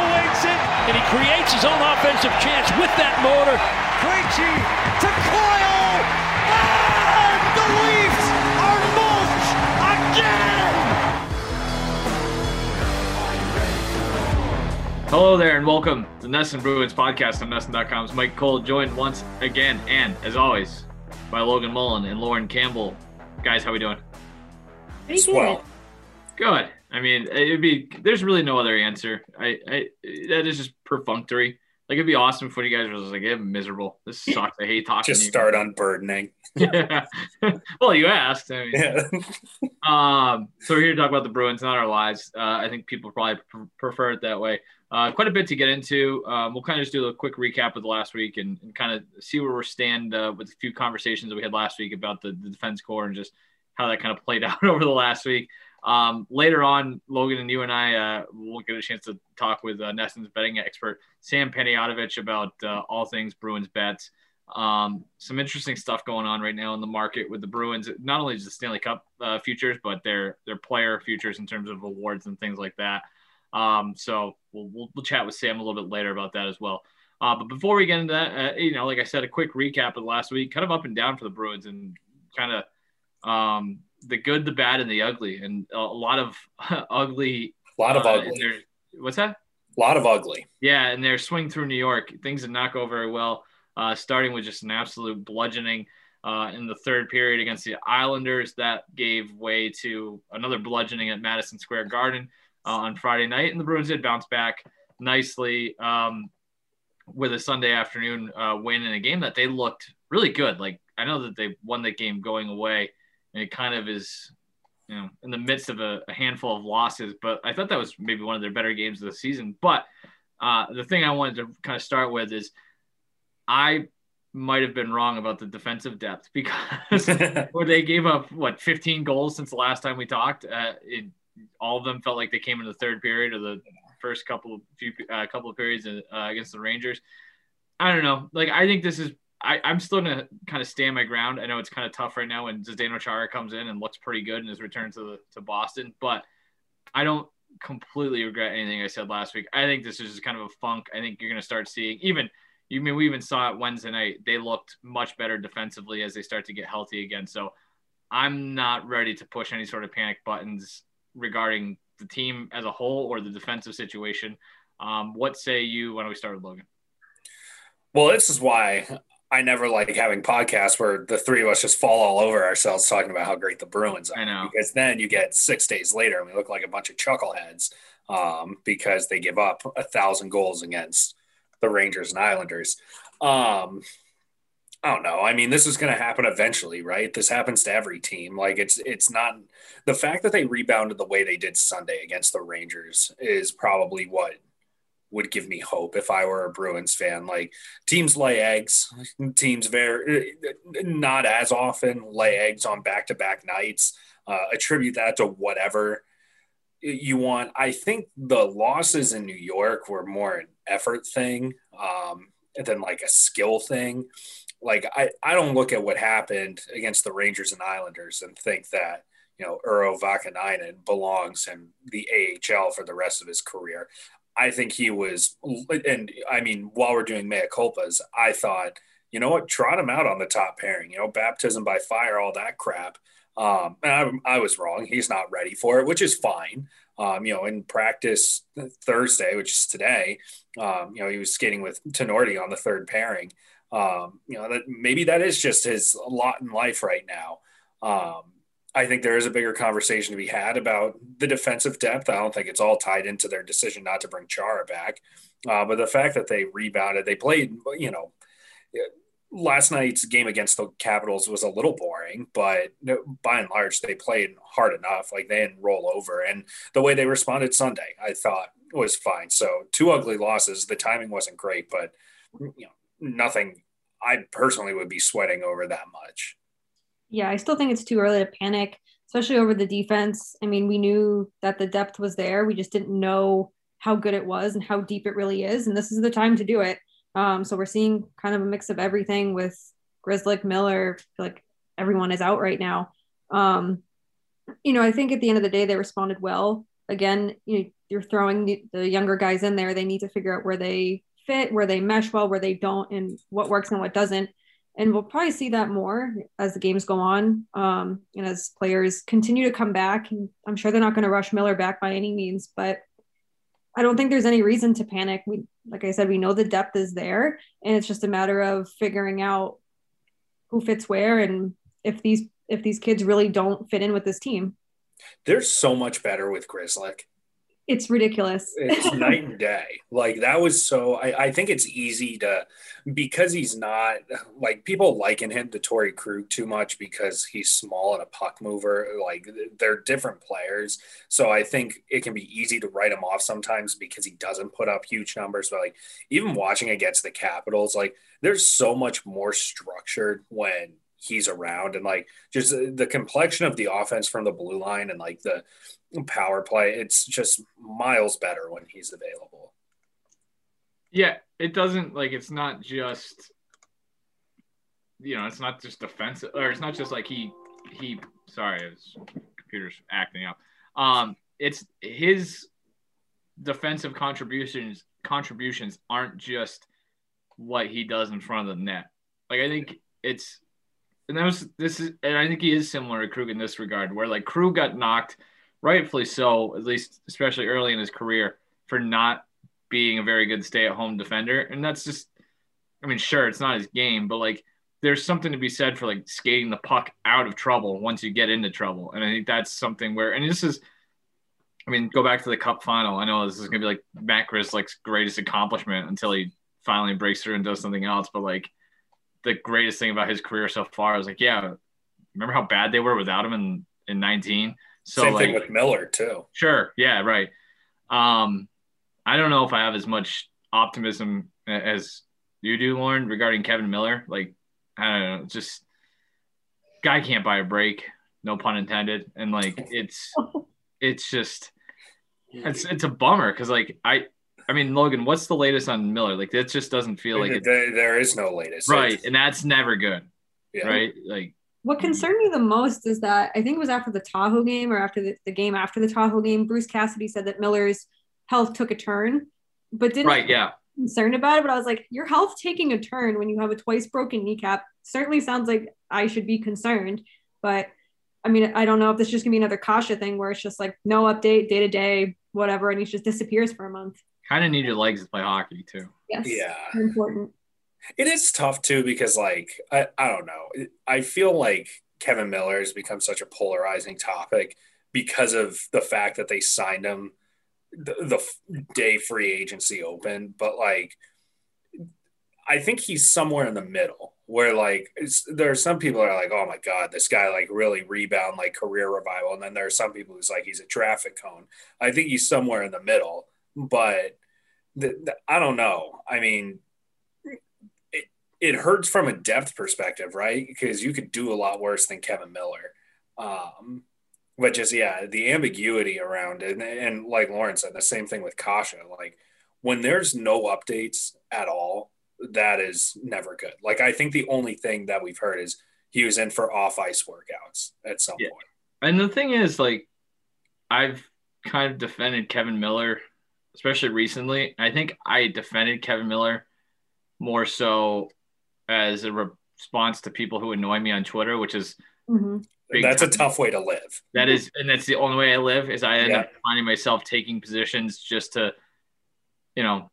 punctuates it, and he creates his own offensive chance with that motor. Krejci to Coyle, ah, and the Leafs are mulch again! Hello there and welcome to NESN Bruins podcast on NESN.com's Mike Cole, joined once again and as always by Logan Mullen and Lauren Campbell. Guys, how we doing? Pretty Swell. Good. I mean, it'd be there's really no other answer. I, I that is just perfunctory. Like it'd be awesome if one of you guys was like, "I'm miserable. This sucks. I hate talking." Just start unburdening. yeah. well, you asked. I mean, yeah. um. So we're here to talk about the Bruins, not our lives. Uh, I think people probably pr- prefer it that way. Uh, quite a bit to get into. Um, we'll kind of just do a quick recap of the last week and, and kind of see where we stand uh, with a few conversations that we had last week about the, the defense core and just how that kind of played out over the last week. Um, later on, Logan and you and I uh, will get a chance to talk with uh, NESN's betting expert Sam Panayotovich about uh, all things Bruins bets. Um, some interesting stuff going on right now in the market with the Bruins. Not only just the Stanley Cup uh, futures, but their their player futures in terms of awards and things like that. Um, so we'll, we'll, we'll chat with Sam a little bit later about that as well. Uh, but before we get into that, uh, you know, like I said, a quick recap of last week, kind of up and down for the Bruins, and kind of um, the good, the bad, and the ugly, and a lot of ugly. A lot of uh, ugly. Their, what's that? A lot of ugly. Yeah, and their swing through New York, things did not go very well. Uh, starting with just an absolute bludgeoning uh, in the third period against the Islanders, that gave way to another bludgeoning at Madison Square Garden uh, on Friday night, and the Bruins did bounce back nicely um, with a Sunday afternoon uh, win in a game that they looked really good. Like I know that they won that game going away, and it kind of is, you know, in the midst of a, a handful of losses. But I thought that was maybe one of their better games of the season. But uh, the thing I wanted to kind of start with is I might have been wrong about the defensive depth because where they gave up what 15 goals since the last time we talked. Uh, it, all of them felt like they came in the third period or the first couple of few uh, couple of periods uh, against the Rangers. I don't know. Like I think this is. I, I'm still gonna kind of stand my ground. I know it's kind of tough right now when Zdeno Chara comes in and looks pretty good in his return to the to Boston, but I don't completely regret anything I said last week. I think this is just kind of a funk. I think you're gonna start seeing even. You I mean we even saw it Wednesday night? They looked much better defensively as they start to get healthy again. So I'm not ready to push any sort of panic buttons regarding the team as a whole or the defensive situation. Um, what say you? Why don't we start with Logan? Well, this is why I never like having podcasts where the three of us just fall all over ourselves talking about how great the Bruins are. I know. Because then you get six days later and we look like a bunch of chuckleheads um, because they give up a thousand goals against the Rangers and Islanders. Um, I don't know. I mean, this is going to happen eventually, right? This happens to every team. Like it's it's not the fact that they rebounded the way they did Sunday against the Rangers is probably what would give me hope if I were a Bruins fan. Like teams lay eggs, teams very not as often lay eggs on back-to-back nights. Uh, attribute that to whatever you want. I think the losses in New York were more an effort thing um, than like a skill thing like I, I don't look at what happened against the Rangers and Islanders and think that you know Urho Vaakanainen belongs in the AHL for the rest of his career. I think he was, and I mean, while we're doing mea culpas, I thought, you know what, trot him out on the top pairing. You know, baptism by fire, all that crap. Um, and I, I was wrong. He's not ready for it, which is fine. Um, you know, in practice Thursday, which is today, um, you know, he was skating with Tinordi on the third pairing. Um, you know, that maybe that is just his lot in life right now. I think there is a bigger conversation to be had about the defensive depth. I don't think it's all tied into their decision not to bring Chara back. Uh, but the fact that they rebounded, they played, you know, last night's game against the Capitals was a little boring, but by and large, they played hard enough. Like they didn't roll over. And the way they responded Sunday, I thought was fine. So two ugly losses. The timing wasn't great, but, you know, nothing I personally would be sweating over that much. Yeah, I still think it's too early to panic, especially over the defense. I mean, we knew that the depth was there. We just didn't know how good it was and how deep it really is. And this is the time to do it. Um, so we're seeing kind of a mix of everything with Grzelcyk, Miller. like everyone is out right now. Um, you know, I think at the end of the day, they responded well again, you know, you're throwing the younger guys in there. They need to figure out where they fit, where they mesh well, where they don't, and what works and what doesn't. And we'll probably see that more as the games go on, um, and as players continue to come back. And I'm sure they're not going to rush Miller back by any means, but I don't think there's any reason to panic. We, like I said, we know the depth is there, and it's just a matter of figuring out who fits where and if these if these kids really don't fit in with this team. They're so much better with Grzelcyk. It's ridiculous. It's night and day. Like that was so. I, I think it's easy to because he's not like people liken him to Torey Krug too much because he's small and a puck mover. Like they're different players, so I think it can be easy to write him off sometimes because he doesn't put up huge numbers. But like even watching against the Capitals, like there's so much more structured when he's around and like just the complexion of the offense from the blue line and like the power play it's just miles better when he's available. Yeah it doesn't like it's not just you know it's not just defensive or it's not just like he he sorry his computer's acting up. Um it's his defensive contributions contributions aren't just what he does in front of the net. Like i think it's and that was this is and I think he is similar to Krug in this regard, where like Krug got knocked, rightfully so, at least especially early in his career, for not being a very good stay-at-home defender. And that's just I mean, sure, it's not his game, but like there's something to be said for like skating the puck out of trouble once you get into trouble. And I think that's something where and this is I mean, go back to the cup final. I know this is gonna be like Matt Grzelcyk's greatest accomplishment until he finally breaks through and does something else. But like the greatest thing about his career so far. I was like, yeah, remember how bad they were without him in in 19? So Same like, thing with Miller too. Sure, yeah, right. Um, I don't know if I have as much optimism as you do, Lauren, regarding Kevan Miller. Like, I don't know, just guy can't buy a break, no pun intended, and like it's it's just it's it's a bummer because like I I mean, Logan, what's the latest on Miller? Like, that just doesn't feel like there, there is no latest, right? And that's never good, yeah. right? Like, what concerned me the most is that I think it was after the Tahoe game or after the, the game after the Tahoe game, Bruce Cassidy said that Miller's health took a turn, but didn't right, yeah, concerned about it. But I was like, your health taking a turn when you have a twice broken kneecap certainly sounds like I should be concerned, but. I mean, I don't know if this is just gonna be another Kase thing where it's just like no update, day to day, whatever, and he just disappears for a month kind of need your legs to play hockey too. Yes. Yeah. Important. It is tough too because like I, I don't know. I feel like Kevan Miller has become such a polarizing topic because of the fact that they signed him the, the day free agency opened, but like I think he's somewhere in the middle where like there are some people are like, oh my god, this guy like really rebound like career revival, and then there are some people who's like he's a traffic cone. I think he's somewhere in the middle, but the, the, I don't know. I mean, it, it hurts from a depth perspective, right? Because you could do a lot worse than Kevan Miller. Um, but just yeah, the ambiguity around it, and, and like Lauren said, the same thing with Kase. Like when there's no updates at all, that is never good. Like I think the only thing that we've heard is he was in for off ice workouts at some yeah. point. And the thing is, like, I've kind of defended Kevan Miller especially recently. I think I defended Kevan Miller more so as a response to people who annoy me on Twitter, which is mm-hmm. that's time. a tough way to live. That is, and that's the only way I live. Is I end yeah. up finding myself taking positions just to, you know,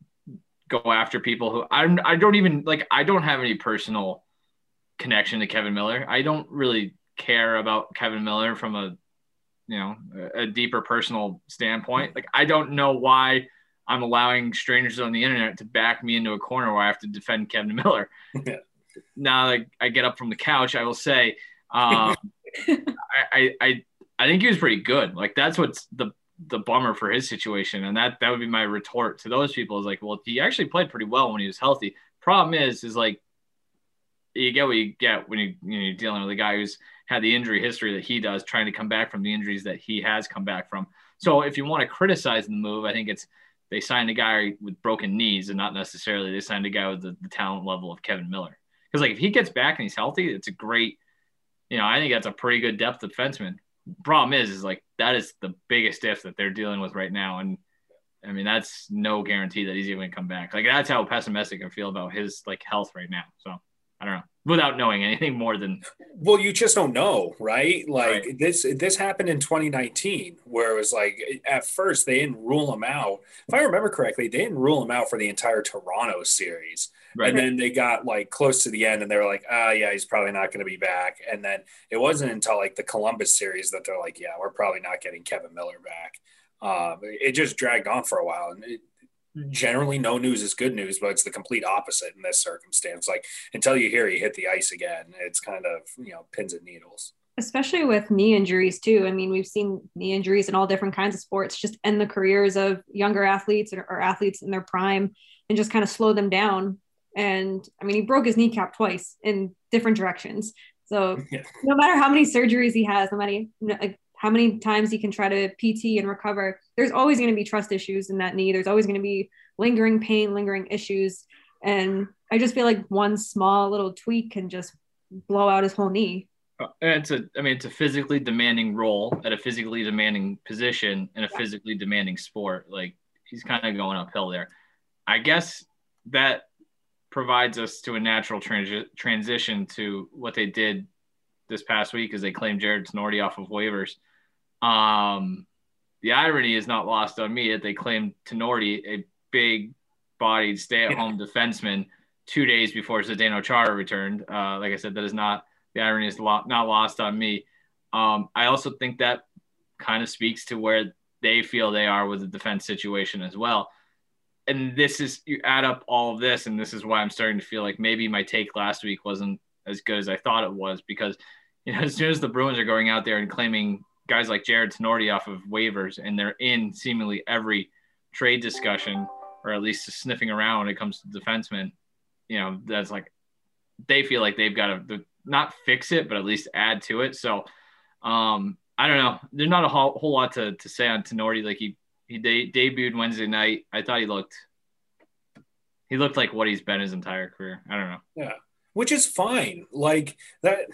go after people who I'm. I don't even like. I don't have any personal connection to Kevan Miller. I don't really care about Kevan Miller from a you know a deeper personal standpoint. Like i don't know why i'm allowing strangers on the internet to back me into a corner where i have to defend kevan miller. Yeah. now like i get up from the couch i will say um, I, I i think he was pretty good. Like that's what's the the bummer for his situation. And that that would be my retort to those people is like well he actually played pretty well when he was healthy. Problem is is like you get what you get when you, you know, you're dealing with a guy who's had the injury history that he does, trying to come back from the injuries that he has come back from. So if you want to criticize the move, I think it's they signed a guy with broken knees and not necessarily they signed a guy with the, the talent level of Kevan Miller. Because like if he gets back and he's healthy, it's a great, you know, I think that's a pretty good depth defenseman. Problem is, is like that is the biggest if that they're dealing with right now. And I mean, that's no guarantee that he's even going to come back. Like that's how pessimistic I feel about his like health right now. So I don't know without knowing anything more than well you just don't know right? Like Right. this this happened in 2019 where it was like at first they didn't rule him out. If i remember correctly they didn't rule him out for the entire toronto series. Right. and then they got like close to the end and they were like ah yeah he's probably not going to be back. And then it wasn't until like the columbus series that they're like yeah we're probably not getting kevan miller back. Um, it just dragged on for a while and it, generally no news is good news but it's the complete opposite in this circumstance like until you hear he hit the ice again it's kind of you know pins and needles especially with knee injuries too. I mean, we've seen knee injuries in all different kinds of sports just end the careers of younger athletes or, or athletes in their prime and just kind of slow them down. And I mean, he broke his kneecap twice in different directions. So Yeah. no matter how many surgeries he has, no matter like how many times he can try to PT and recover, there's always going to be trust issues in that knee. There's always going to be lingering pain, lingering issues. And I just feel like one small little tweak can just blow out his whole knee. Uh, it's a I mean it's a physically demanding role at a physically demanding position in a physically demanding sport. Like he's kind of going uphill there. I guess that provides us to a natural transi- transition to what they did this past week as they claimed Jarred Tinordi off of waivers. Um, the irony is not lost on me that they claimed Tinordi, a big bodied stay at home defenseman, two days before Zdeno Chara returned. Uh, like I said, that is not the irony is not lost on me. Um, I also think that kind of speaks to where they feel they are with the defense situation as well. And this is you add up all of this, and this is why I'm starting to feel like maybe my take last week wasn't as good as I thought it was because you know as soon as the Bruins are going out there and claiming guys like Jarred Tinordi off of waivers, and they're in seemingly every trade discussion or at least sniffing around when it comes to defensemen, you know that's like they feel like they've got to not fix it, but at least add to it. So um, I don't know. There's not a whole, whole lot to, to say on Tinordi. Like he he de- debuted Wednesday night. I thought he looked he looked like what he's been his entire career. I don't know. Yeah. Which is fine. Like that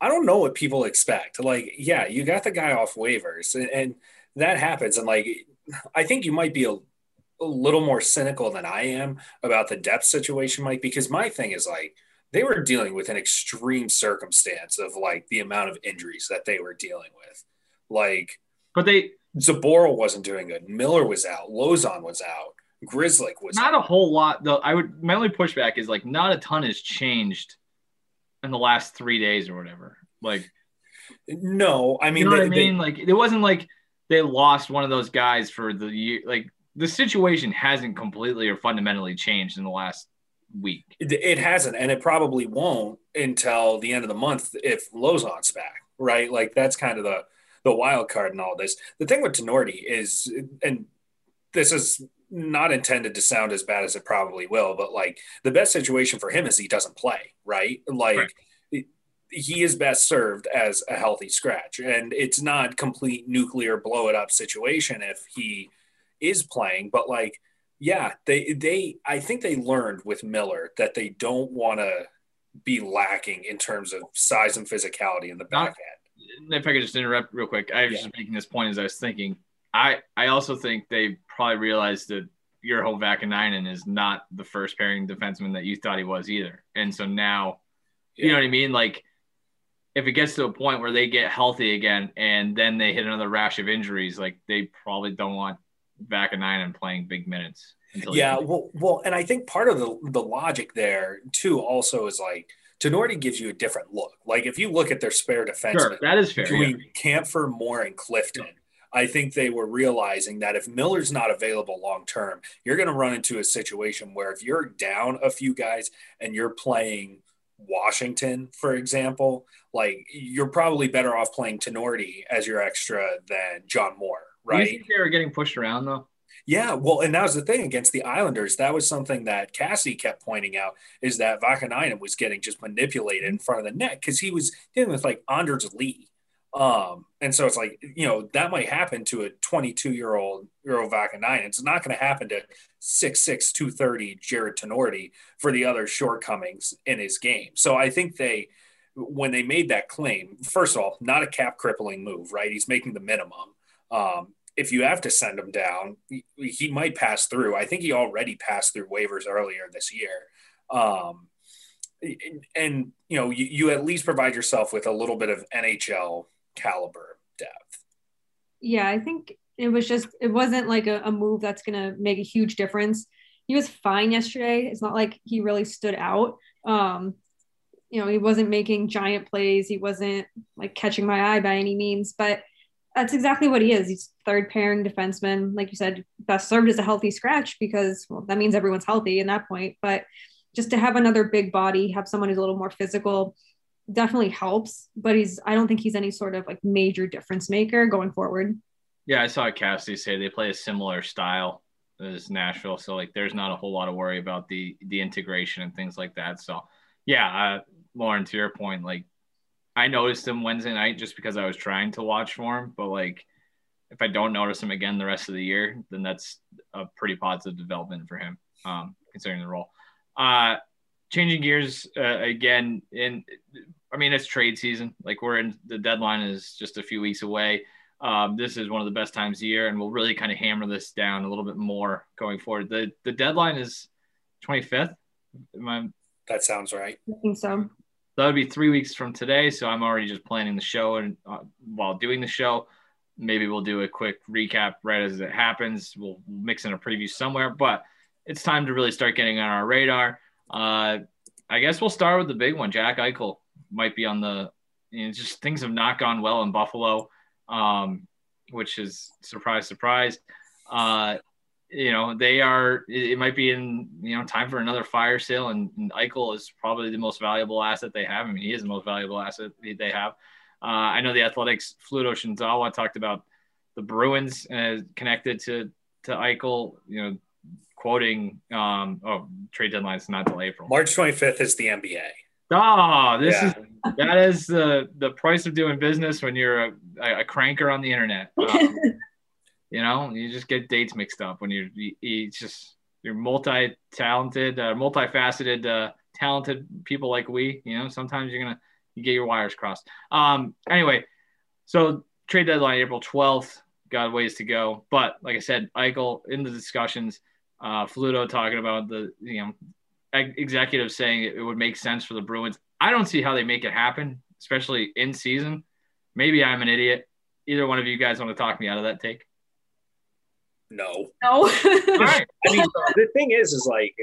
I don't know what people expect. Like, yeah, you got the guy off waivers and, and that happens. And like I think you might be a, a little more cynical than I am about the depth situation, Mike, because my thing is like they were dealing with an extreme circumstance of like the amount of injuries that they were dealing with. Like But they Zboril wasn't doing good. Miller was out. Lauzon was out. Grzelcyk was not a whole lot though. I would my only pushback is like not a ton has changed in the last three days or whatever. Like No, I mean, you know what they- I they- mean? like it wasn't like they lost one of those guys for the year. Like the situation hasn't completely or fundamentally changed in the last week. It, it hasn't, and it probably won't until the end of the month if Lauzon's back, right? Like that's kind of the the wild card in all this. The thing with Tinordi is, and this is not intended to sound as bad as it probably will, but like the best situation for him is he doesn't play, right? Like Right. he is best served as a healthy scratch, and it's not complete nuclear blow it up situation if he is playing, but like yeah, they they I think they learned with Miller that they don't want to be lacking in terms of size and physicality in the back end. If I could just interrupt real quick, I was Yeah. just making this point as I was thinking. I I also think they probably realized that Urho Vaakanainen is not the first pairing defenseman that you thought he was either, and so now, you know what I mean? Like, if it gets to a point where they get healthy again and then they hit another rash of injuries, like they probably don't want Vaakanainen playing big minutes. Until Yeah, well, well, and I think part of the the logic there too also is like Tinordi gives you a different look. Like if you look at their spare defensemen sure, that is fair. yeah. between Kampfer, Moore, and Clifton. I think they were realizing that if Miller's not available long term, you're going to run into a situation where if you're down a few guys and you're playing Washington, for example, like you're probably better off playing Tinordi as your extra than John Moore, Do you right? think they were getting pushed around though? Yeah, well, and that was the thing against the Islanders. That was something that Cassie kept pointing out is that Vaakanainen was getting just manipulated mm-hmm. in front of the net because he was dealing with like Anders Lee. Um, and so it's like, you know, that might happen to a 22 year old Euro nine. It's not going to happen to 6'6, 230 Jarred Tinordi for the other shortcomings in his game. So I think they, when they made that claim, first of all, not a cap crippling move, right? He's making the minimum. Um, if you have to send him down, he, he, might pass through. I think he already passed through waivers earlier this year. Um, and, and, you know, you, you at least provide yourself with a little bit of NHL caliber depth. Yeah, I think it was just, it wasn't like a, a move that's to make a huge difference. He was fine yesterday. It's not like he really stood out. Um, you know, he wasn't making giant plays. He wasn't like catching my eye by any means, but that's exactly what he is. He's third pairing defenseman. Like you said, best served as a healthy scratch because well, that means everyone's healthy in that point. But just to have another big body, have someone who's a little more physical, definitely helps. But he's I don't think he's any sort of like major difference maker going forward. Yeah, I saw Cassidy say they play a similar style as Nashville, so like there's not a whole lot of worry about the the integration and things like that. So yeah, uh, Lauren, to your point, like I noticed him Wednesday night just because I was trying to watch for him, but like if I don't notice him again the rest of the year, then that's a pretty positive development for him, um, considering the role. Uh, changing gears uh, again, in I mean it's trade season. Like we're in the deadline is just a few weeks away. Um, this is one of the best times of year, and we'll really kind of hammer this down a little bit more going forward. the The deadline is 25th. That sounds right. I think so. That would be three weeks from today. So I'm already just planning the show, and uh, while doing the show, maybe we'll do a quick recap right as it happens. We'll mix in a preview somewhere, but it's time to really start getting on our radar. Uh, I guess we'll start with the big one. Jack Eichel might be on the. You know, just things have not gone well in Buffalo, um, which is surprise, surprise. Uh, you know they are it might be in you know time for another fire sale and, and Eichel is probably the most valuable asset they have. I mean he is the most valuable asset they have. Uh, I know the Athletic's Fluto Shinzawa talked about the Bruins uh, connected to to Eichel. You know, quoting um, oh trade deadline is not till April. March 25th is the NBA. Oh, this yeah. is that is the the price of doing business when you're a, a cranker on the internet. Um, you know, you just get dates mixed up when you're you, you just you're multi-talented, uh, multifaceted, uh, talented people like we. You know, sometimes you're gonna you get your wires crossed. Um, anyway, so trade deadline April 12th. Got ways to go, but like I said, Eichel in the discussions. Uh, Fluto talking about the you know executives saying it would make sense for the Bruins. I don't see how they make it happen, especially in season. Maybe I'm an idiot. Either one of you guys want to talk me out of that take? No. No. right. I mean, the thing is, is like,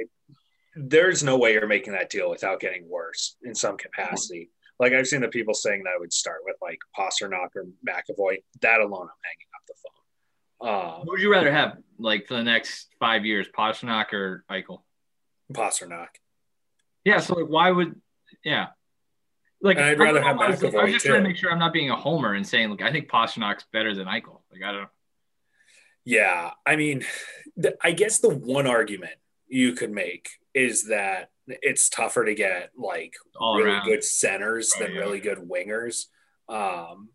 there's no way you're making that deal without getting worse in some capacity. Like I've seen the people saying that I would start with like Pastrnak or McAvoy. That alone, I'm hanging up the phone. Um, what would you rather have, like for the next five years, Pastrnak or Eichel? Pastrnak. Yeah. So like, why would? Yeah. Like and I'd rather have McAvoy. McAvoy I was just too. trying to make sure I'm not being a homer and saying, look, I think Pastrnak's better than Eichel. Like I don't. Yeah, I mean, the, I guess the one argument you could make is that it's tougher to get like All really around. good centers Oh, than yeah. really good wingers. Um,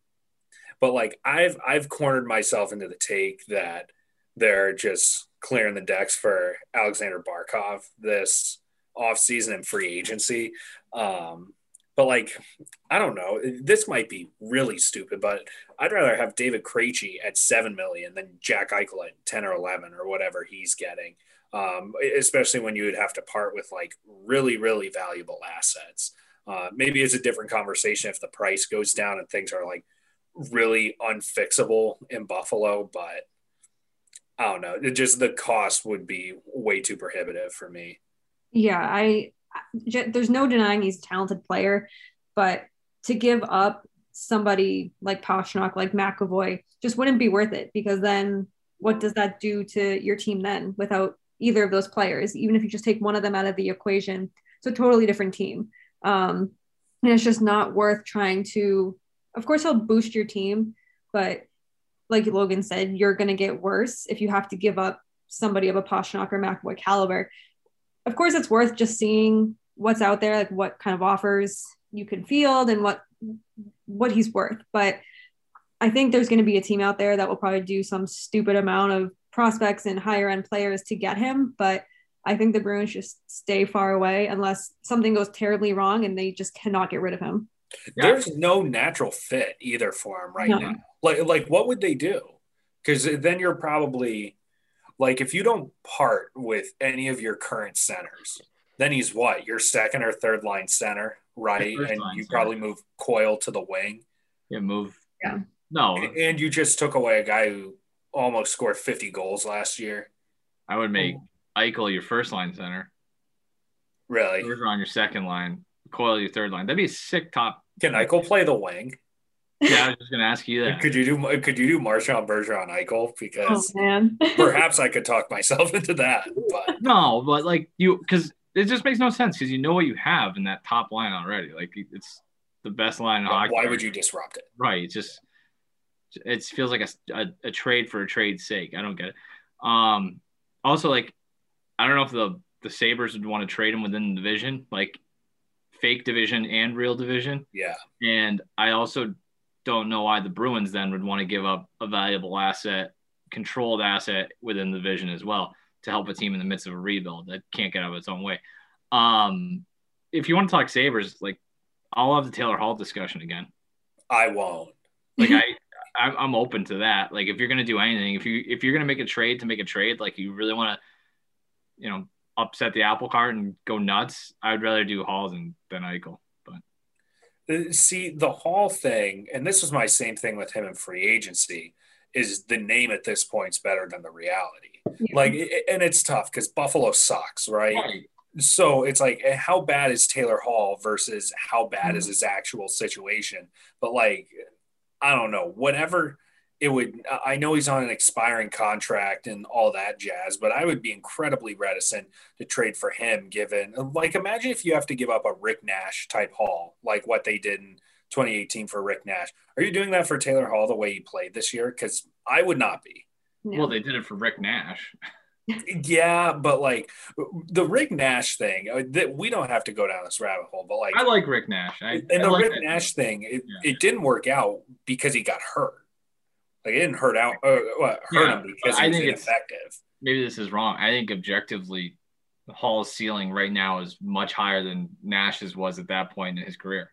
but like I've I've cornered myself into the take that they're just clearing the decks for Aleksander Barkov this offseason and free agency. Um, but like, I don't know. This might be really stupid, but I'd rather have David Krejci at seven million than Jack Eichel at ten or eleven or whatever he's getting. Um, especially when you would have to part with like really, really valuable assets. Uh, maybe it's a different conversation if the price goes down and things are like really unfixable in Buffalo, but I don't know. It just the cost would be way too prohibitive for me. Yeah, I there's no denying he's a talented player, but to give up somebody like Pastrnak, like McAvoy, just wouldn't be worth it because then what does that do to your team then without either of those players? Even if you just take one of them out of the equation, it's a totally different team. Um, and it's just not worth trying to. Of course, he'll boost your team, but like Logan said, you're going to get worse if you have to give up somebody of a Pastrnak or McAvoy caliber of course it's worth just seeing what's out there like what kind of offers you can field and what what he's worth but i think there's going to be a team out there that will probably do some stupid amount of prospects and higher end players to get him but i think the bruins just stay far away unless something goes terribly wrong and they just cannot get rid of him. There's no natural fit either for him right No. now. Like, like what would they do? Because then you're probably like, if you don't part with any of your current centers, then he's what your second or third line center, right? And you center. probably move Coyle to the wing, Yeah, move. Yeah. No, and you just took away a guy who almost scored 50 goals last year. I would make oh. Eichel your first line center, Really? Bergeron your second line, Coyle your third line. That'd be a sick top. Can Eichel play the wing? Yeah, I was just gonna ask you that. Could you do could you do Marchand Bergeron Eichel? Oh Because man. perhaps I could talk myself into that. But No, but like you, because it just makes no sense because you know what you have in that top line already. Like it's the best line in hockey. why would you disrupt it? Right. It's just it feels like a, a, a trade for a trade's sake. I don't get it. Um, also, like I don't know if the the Sabres would want to trade him within the division, like fake division and real division. Yeah. And I also don't know why the Bruins then would want to give up a valuable asset, controlled asset within the division as well to help a team in the midst of a rebuild that can't get out of its own way. Um, if you want to talk Sabres, like I'll have the Taylor Hall discussion again. I won't. Like I, I'm, I'm open to that. Like if you're gonna do anything, if you if you're gonna make a trade to make a trade, like you really want to, you know, upset the apple cart and go nuts, I'd rather do Hall than than Eichel. But See, the Hall thing, and this was my same thing with him in free agency, is the name at this point's better than the reality. Yeah. Like, and it's tough because Buffalo sucks, right? So it's like, eh, how bad is Taylor Hall versus how bad is his actual situation? But like, I don't know, whatever it would, I know he's on an expiring contract and all that jazz, but I would be incredibly reticent to trade for him given, like, imagine if you have to give up a Rick Nash type Hall, like what they did in 2018 for Rick Nash. Are you doing that for Taylor Hall the way he played this year? Because I would not be. No. well, they did it for Rick Nash. Yeah, but like the Rick Nash thing, uh, that we don't have to go down this rabbit hole, but like I like Rick Nash. I, and I the like Rick that. Nash thing, it, Yeah. it didn't work out because he got hurt. Like it didn't hurt out, uh, well, hurt Yeah, him because I was think it's- ineffective. Maybe this is wrong. I think objectively, Hall's ceiling right now is much higher than Nash's was at that point in his career.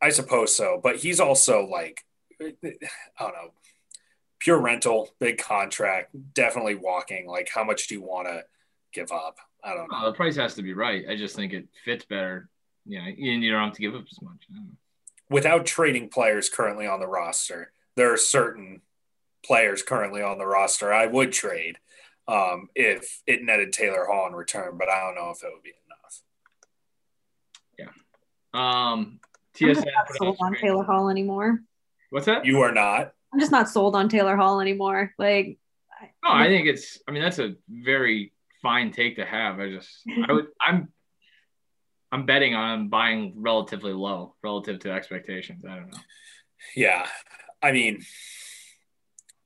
I suppose so, but he's also like, I don't know, pure rental, big contract, definitely walking. Like, how much do you want to give up? I don't know. The price has to be right. I just think it fits better. You know, and you don't have to give up as much. I don't know. Without trading players currently on the roster, there are certain players currently on the roster I would trade um, if it netted Taylor Hall in return, but I don't know if it would be enough. Yeah. Um, TSN I'm just not sold on a- Taylor Hall anymore. What's that? You are not. I'm just not sold on Taylor Hall anymore. Like, No, I think it's. I mean, that's a very fine take to have. I just, I would, I'm, I'm betting on buying relatively low relative to expectations. I don't know. Yeah. I mean,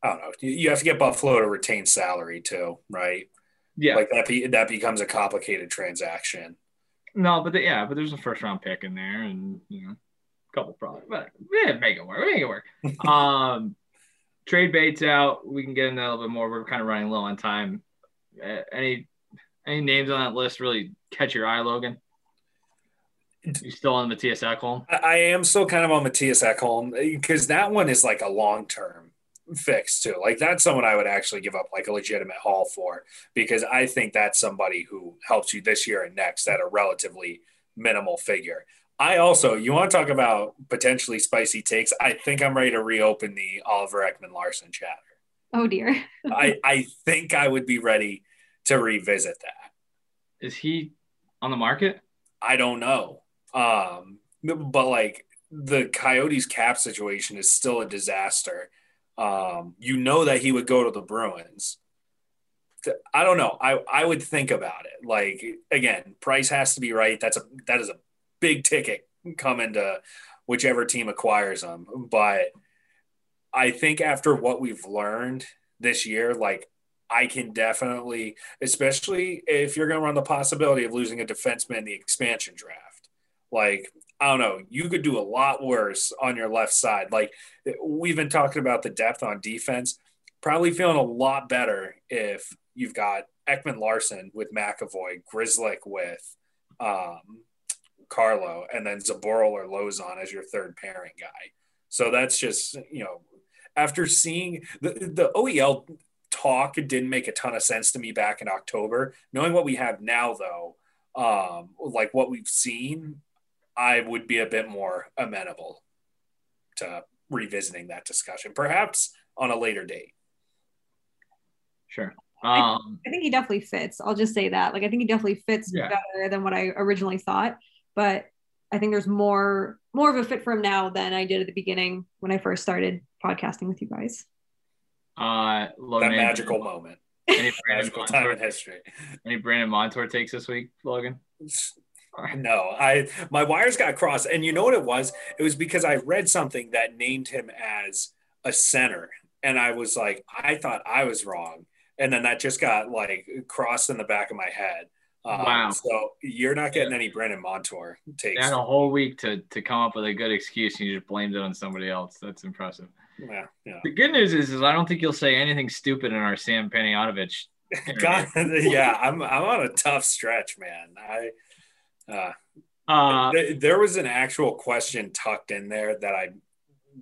I don't know. You, have to get Buffalo to retain salary too, right? Yeah. Like that, be, that becomes a complicated transaction. no, but the, yeah, but there's a first round pick in there, and you know, a couple probably, but yeah, make it work. Make it work. um, trade baits out. We can get into that a little bit more. We're kind of running low on time. Uh, any any names on that list really catch your eye, Logan? You still on Matthias Ekholm? I, I am still kind of on Matthias Ekholm eh, because that one is like a long term fix too. Like that's someone I would actually give up like a legitimate haul for because I think that's somebody who helps you this year and next at a relatively minimal figure. I also, you want to talk about potentially spicy takes? I think I'm ready to reopen the Oliver Ekman-Larsson chatter. oh dear. I, I think I would be ready to revisit that. Is he on the market? I don't know. Um, but like the Coyotes cap situation is still a disaster. Um, you know that he would go to the Bruins. I don't know. I, I would think about it. Like again, price has to be right. That's a that is a big ticket coming to whichever team acquires them. But I think after what we've learned this year, like I can definitely, especially if you're going to run the possibility of losing a defenseman in the expansion draft. Like, I don't know, you could do a lot worse on your left side. Like, we've been talking about the depth on defense, probably feeling a lot better if you've got Ekman-Larsson with McAvoy, Grzelcyk with, um, Carlo, and then Zboril or Lauzon as your third pairing guy. So that's just you know, after seeing the the OEL talk didn't make a ton of sense to me back in October. Knowing what we have now, though, um, like what we've seen, I would be a bit more amenable to revisiting that discussion, perhaps on a later date. Sure. Um, I think he definitely fits. I'll just say that. Like, I think he definitely fits yeah. better than what I originally thought. But I think there's more more of a fit for him now than I did at the beginning when I first started podcasting with you guys. Uh, Logan, that magical moment. Any magical time in history. Any Brandon Montour takes this week, Logan? No, I my wires got crossed, and you know what it was? It was because I read something that named him as a center, and I was like, I thought I was wrong, and then that just got like crossed in the back of my head. Um, wow! So you're not getting any Brandon Montour takes. had a whole week to to come up with a good excuse, and you just blamed it on somebody else. That's impressive. Yeah, yeah. The good news is, is I don't think you'll say anything stupid in our Sam Panayotovich. God, yeah, I'm I'm on a tough stretch, man. I uh, uh, th- there was an actual question tucked in there that I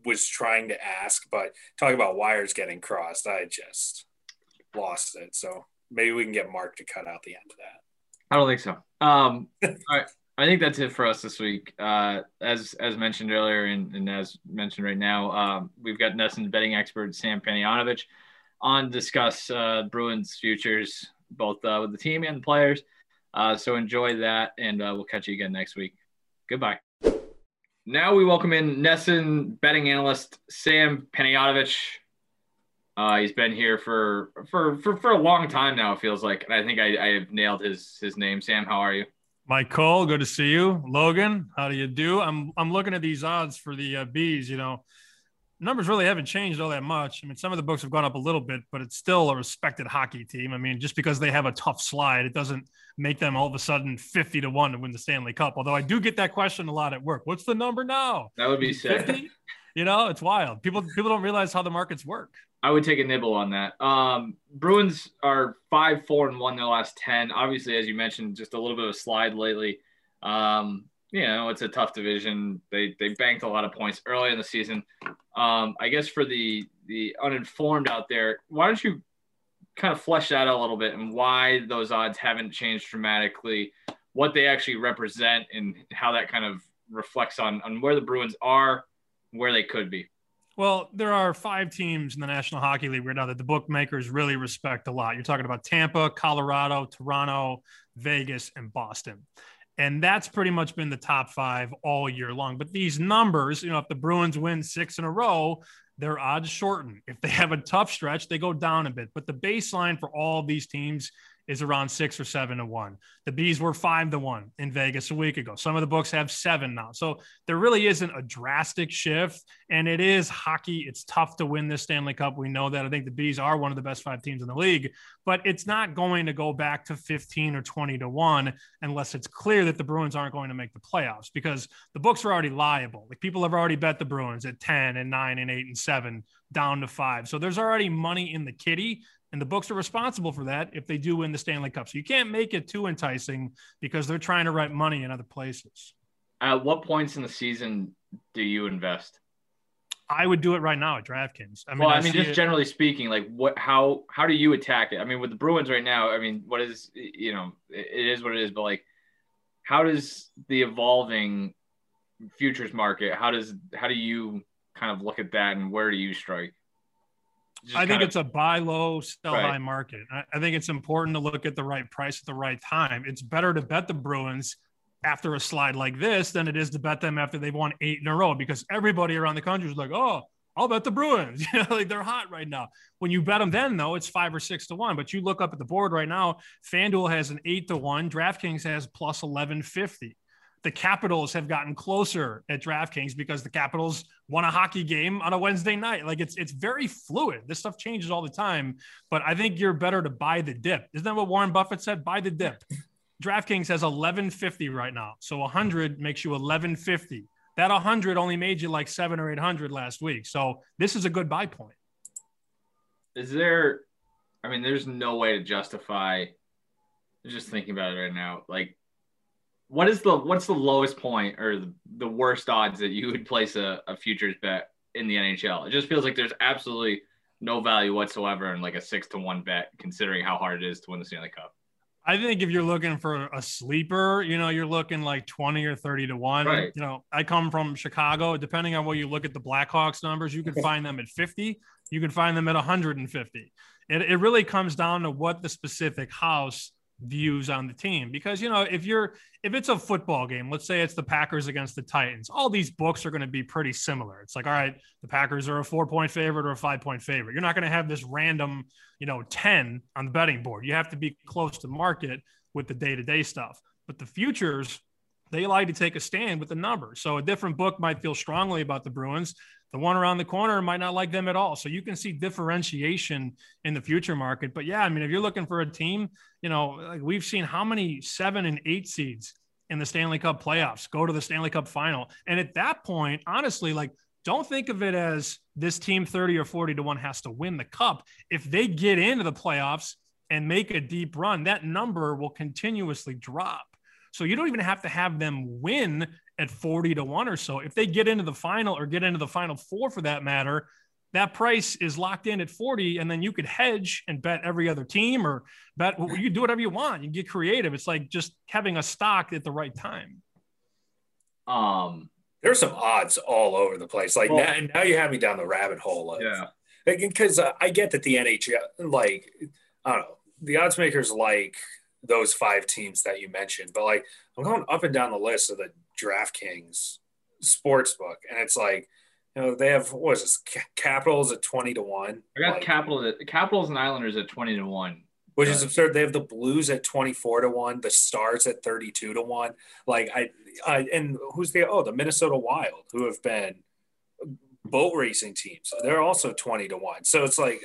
was trying to ask, but talk about wires getting crossed, I just lost it. So maybe we can get Mark to cut out the end of that. I don't think so. Um, all right. I think that's it for us this week. Uh, as as mentioned earlier, and, and as mentioned right now, um, we've got NESN's betting expert Sam Panayotovich on discuss uh, Bruins futures, both uh, with the team and the players. Uh, so enjoy that, and uh, we'll catch you again next week. Goodbye. Now we welcome in NESN betting analyst Sam Panayotovich. Uh, he's been here for, for for for a long time now. It feels like, and I think I, I have nailed his his name. Sam, how are you? Mike Cole, good to see you. Logan, how do you do? I'm I'm looking at these odds for the uh, bees. You know, numbers really haven't changed all that much. I mean, some of the books have gone up a little bit, but it's still a respected hockey team. I mean, just because they have a tough slide, it doesn't make them all of a sudden 50 to 1 to win the Stanley Cup. Although I do get that question a lot at work. What's the number now? That would be 50? you know, it's wild. People people don't realize how the markets work. I would take a nibble on that. Um, Bruins are five, four, and one their last ten. Obviously, as you mentioned, just a little bit of a slide lately. Um, you know, it's a tough division. They they banked a lot of points early in the season. Um, I guess for the the uninformed out there, why don't you kind of flesh that out a little bit and why those odds haven't changed dramatically, what they actually represent, and how that kind of reflects on on where the Bruins are, where they could be. Well, there are five teams in the National Hockey League right now that the bookmakers really respect a lot. You're talking about Tampa, Colorado, Toronto, Vegas, and Boston. And that's pretty much been the top five all year long. But these numbers, you know, if the Bruins win six in a row, their odds shorten. If they have a tough stretch, they go down a bit. But the baseline for all these teams is around six or seven to one. The bees were five to one in Vegas a week ago. Some of the books have seven now. So there really isn't a drastic shift. And it is hockey. It's tough to win this Stanley Cup. We know that. I think the bees are one of the best five teams in the league, but it's not going to go back to 15 or 20 to one unless it's clear that the Bruins aren't going to make the playoffs because the books are already liable. Like people have already bet the Bruins at 10 and nine and eight and seven down to five. So there's already money in the kitty and the books are responsible for that if they do win the Stanley Cup. So you can't make it too enticing because they're trying to write money in other places. At what points in the season do you invest? I would do it right now at DraftKings. I mean, well, I, I mean, just it. generally speaking, like what, how, how do you attack it? I mean, with the Bruins right now, I mean, what is, you know, it is what it is, but like, how does the evolving futures market, how does, how do you kind of look at that and where do you strike? I think of, it's a buy low, sell right. high market. I, I think it's important to look at the right price at the right time. It's better to bet the Bruins after a slide like this than it is to bet them after they've won eight in a row because everybody around the country is like, oh, I'll bet the Bruins. You know, like they're hot right now. When you bet them then, though, it's five or six to one. But you look up at the board right now, FanDuel has an eight to one, DraftKings has plus 1150 the Capitals have gotten closer at DraftKings because the Capitals won a hockey game on a Wednesday night. Like it's it's very fluid. This stuff changes all the time. But I think you're better to buy the dip. Isn't that what Warren Buffett said? Buy the dip. DraftKings has 1150 right now. So 100 makes you 1150. That 100 only made you like seven or 800 last week. So this is a good buy point. Is there, I mean, there's no way to justify just thinking about it right now. Like what is the what's the lowest point or the worst odds that you would place a, a futures bet in the NHL? It just feels like there's absolutely no value whatsoever in like a six to one bet, considering how hard it is to win the Stanley Cup. I think if you're looking for a sleeper, you know, you're looking like 20 or 30 to one. Right. You know, I come from Chicago. Depending on where you look at the Blackhawks numbers, you can find them at 50. You can find them at 150. It, it really comes down to what the specific house views on the team. Because you know if you're if it's a football game let's say it's the packers against the titans all these books are going to be pretty similar. It's like all right the packers are a four point favorite or a five point favorite. You're not going to have this random you know 10 on the betting board. You have to be close to market with the day-to-day stuff. But the futures they like to take a stand with the numbers. So a different book might feel strongly about the bruins the one around the corner might not like them at all. So you can see differentiation in the future market. But yeah, I mean, if you're looking for a team, you know, like we've seen how many seven and eight seeds in the Stanley Cup playoffs go to the Stanley Cup final. And at that point, honestly, like don't think of it as this team 30 or 40 to 1 has to win the cup. If they get into the playoffs and make a deep run, that number will continuously drop. So you don't even have to have them win at 40 to 1 or so. If they get into the final or get into the final four for that matter, that price is locked in at 40 and then you could hedge and bet every other team or bet you do whatever you want. You get creative. It's like just having a stock at the right time. Um there's some odds all over the place. Like well, now, now you have me down the rabbit hole of, yeah. Because uh, i get that the nhl like i don't know the odds makers like those five teams that you mentioned but like i'm going up and down the list of the DraftKings sports book, and it's like, you know, they have what is this? Capitals at twenty to one. I got like, Capital, Capitals and Islanders at twenty to one, which is uh, absurd. They have the Blues at twenty four to one, the Stars at thirty two to one. Like I, I, and who's the oh the Minnesota Wild who have been boat racing teams. They're also 20 to 1. So it's like,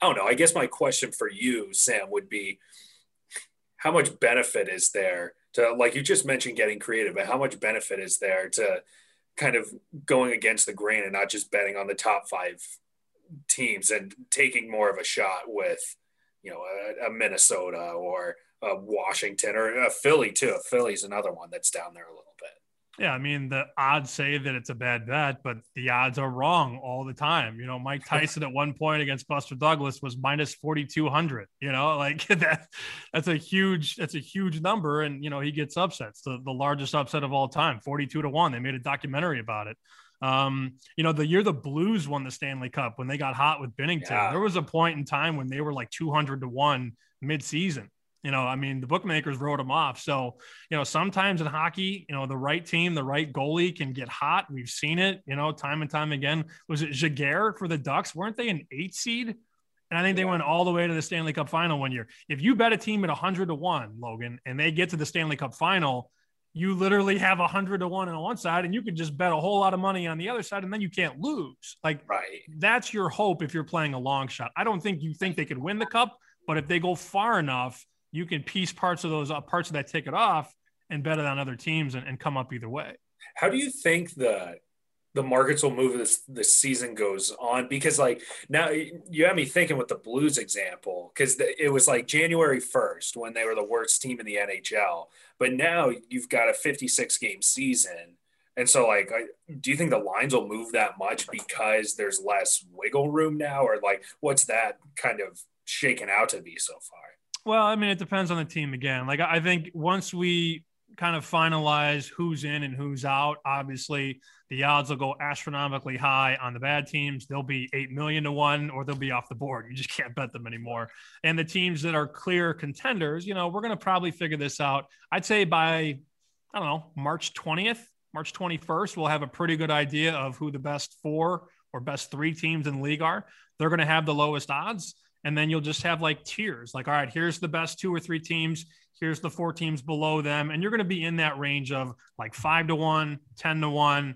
I don't know. I guess my question for you, Sam, would be how much benefit is there to like you just mentioned getting creative, but how much benefit is there to kind of going against the grain and not just betting on the top five teams and taking more of a shot with, you know, a, a Minnesota or a Washington or a Philly too. A Philly's another one that's down there a little. Yeah, I mean the odds say that it's a bad bet, but the odds are wrong all the time. You know, Mike Tyson at one point against Buster Douglas was minus forty two hundred. You know, like that that's a huge that's a huge number, and you know he gets upsets. The the largest upset of all time, forty two to one. They made a documentary about it. Um, you know, the year the Blues won the Stanley Cup when they got hot with Binnington, yeah. there was a point in time when they were like two hundred to one mid season you know, I mean, the bookmakers wrote him off. So, you know, sometimes in hockey, you know, the right team, the right goalie can get hot. We've seen it, you know, time and time again. Was it Giguere for the Ducks? Weren't they an eight seed? And I think they went all the way to the Stanley Cup final one year. If you bet a team at 100 to 1, Logan, and they get to the Stanley Cup final, you literally have 100 to 1 on one side and you can just bet a whole lot of money on the other side and then you can't lose. Like right. that's your hope if you're playing a long shot. I don't think you think they could win the cup, but if they go far enough, you can piece parts of those uh, parts of that ticket off and bet it on other teams and, and come up either way. How do you think the the markets will move as the season goes on? Because like now you have me thinking with the Blues example, because it was like January first when they were the worst team in the NHL, but now you've got a 56 game season. And so, like, do you think the lines will move that much because there's less wiggle room now, or like, what's that kind of shaken out to be so far? Well, I mean, it depends on the team again. Like, I think once we kind of finalize who's in and who's out, obviously the odds will go astronomically high on the bad teams. They'll be 8 million to one, or they'll be off the board. You just can't bet them anymore. And the teams that are clear contenders, you know, we're going to probably figure this out. I'd say by, I don't know, March 20th, March 21st, we'll have a pretty good idea of who the best four or best three teams in the league are. They're going to have the lowest odds and then you'll just have like tiers like all right here's the best two or three teams here's the four teams below them. And you're going to be in that range of like 5 to 1 10 to 1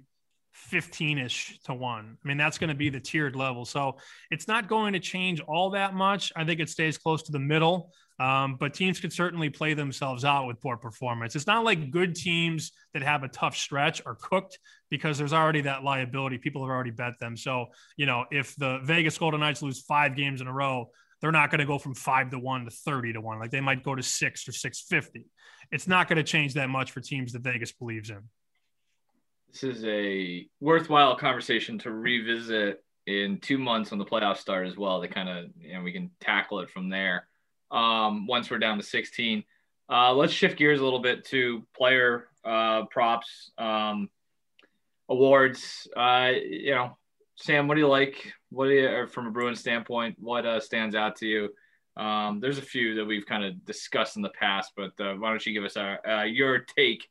15ish to 1 i mean that's going to be the tiered level. So it's not going to change all that much. I think it stays close to the middle um, but teams can certainly play themselves out with poor performance. It's not like good teams that have a tough stretch are cooked because there's already that liability. People have already bet them. So, you know, if the Vegas Golden Knights lose five games in a row, they're not going to go from five to one to 30 to one. Like they might go to six or 650. It's not going to change that much for teams that Vegas believes in. This is a worthwhile conversation to revisit in two months when the playoffs start as well. To kind of, you know, we can tackle it from there. Um, once we're down to 16. Uh, let's shift gears a little bit to player uh, props, um, awards. Uh, you know, Sam, what do you like? What do you, from a Bruins standpoint, what uh, stands out to you? Um, there's a few that we've kind of discussed in the past, but uh, why don't you give us our, uh, your take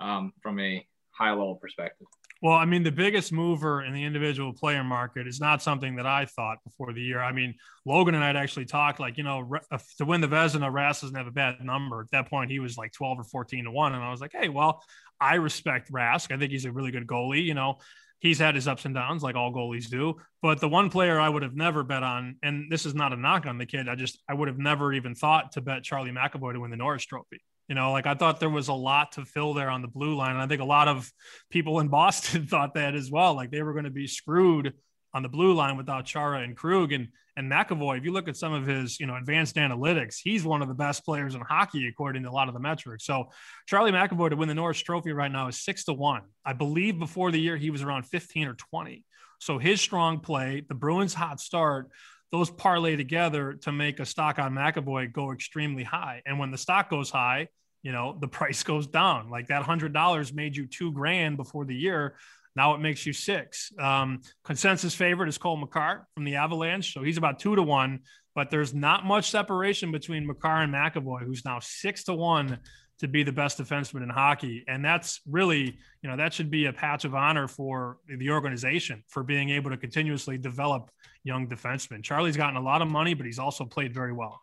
um, from a high level perspective? Well, I mean, the biggest mover in the individual player market is not something that I thought before the year. I mean, Logan and I had actually talked like, you know, uh, to win the Vezina, Rask doesn't have a bad number. At that point, he was like 12 or 14 to one. And I was like, hey, well, I respect Rask. I think he's a really good goalie. You know, he's had his ups and downs like all goalies do. But the one player I would have never bet on, and this is not a knock on the kid, I just, I would have never even thought to bet Charlie McAvoy to win the Norris Trophy. You know, like I thought there was a lot to fill there on the blue line. And I think a lot of people in Boston thought that as well. Like they were going to be screwed on the blue line without Chara and Krug and and McAvoy. If you look at some of his, you know, advanced analytics, he's one of the best players in hockey according to a lot of the metrics. So Charlie McAvoy to win the Norris Trophy right now is six to one. I believe before the year he was around 15 or 20. So his strong play, the Bruins' hot start, those parlay together to make a stock on McAvoy go extremely high. And when the stock goes high, you know, the price goes down. Like that hundred dollars made you two grand before the year. Now it makes you six. Um, consensus favorite is Cale Makar from the Avalanche. So he's about two to one, but there's not much separation between Makar and McAvoy, who's now six to one to be the best defenseman in hockey. And that's really, you know, that should be a patch of honor for the organization for being able to continuously develop young defensemen. Charlie's gotten a lot of money, but he's also played very well.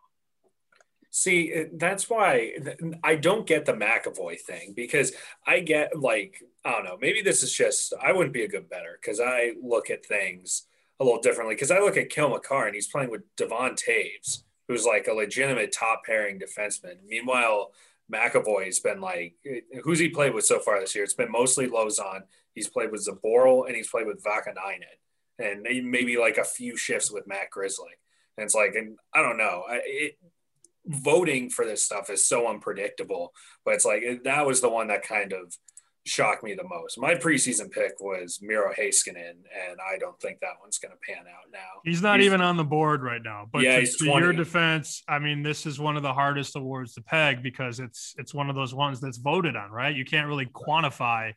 See, that's why I don't get the McAvoy thing because I get like, I don't know, maybe this is just, I wouldn't be a good better because I look at things a little differently because I look at Cale Makar and he's playing with Devon Toews, who's like a legitimate top pairing defenseman. Meanwhile, McAvoy's been like, who's he played with so far this year? It's been mostly Lauzon. He's played with Zboril and he's played with Vaakanainen and maybe like a few shifts with Matt Grizzly. And it's like, and I don't know. It, voting for this stuff is so unpredictable. But it's like that was the one that kind of shocked me the most. My preseason pick was Miro Heiskanen, and I don't think that one's going to pan out now. He's not he's, even on the board right now. But yeah, to, to your defense, I mean, this is one of the hardest awards to peg because it's it's one of those ones that's voted on, right? You can't really quantify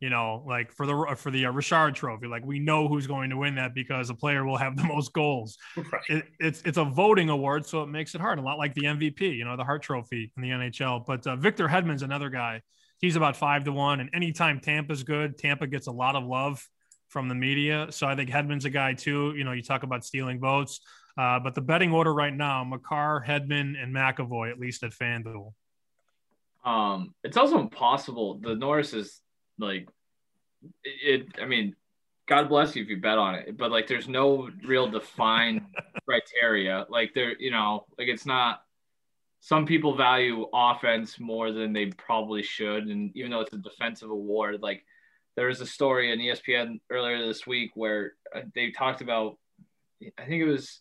you know, like for the for the uh, Richard Trophy, like we know who's going to win that because a player will have the most goals. Right. It, it's it's a voting award, so it makes it hard. A lot like the MVP, you know, the Hart Trophy in the NHL. But uh, Victor Hedman's another guy. He's about five to one, and anytime Tampa's good, Tampa gets a lot of love from the media. So I think Hedman's a guy too. You know, you talk about stealing votes, uh, but the betting order right now: Makar, Hedman, and McAvoy, at least at FanDuel. Um, it's also impossible. The Norris is like it i mean god bless you if you bet on it but like there's no real defined criteria like there you know like it's not some people value offense more than they probably should and even though it's a defensive award like there was a story on espn earlier this week where uh, they talked about i think it was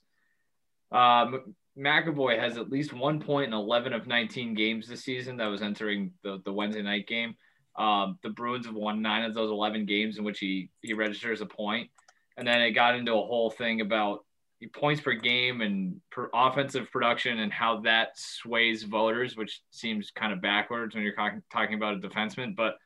um, McAvoy has at least one point in 11 of 19 games this season that was entering the, the Wednesday night game. Um, the Bruins have won nine of those 11 games in which he, he registers a point. And then it got into a whole thing about points per game and per offensive production and how that sways voters, which seems kind of backwards when you're talking, about a defenseman. But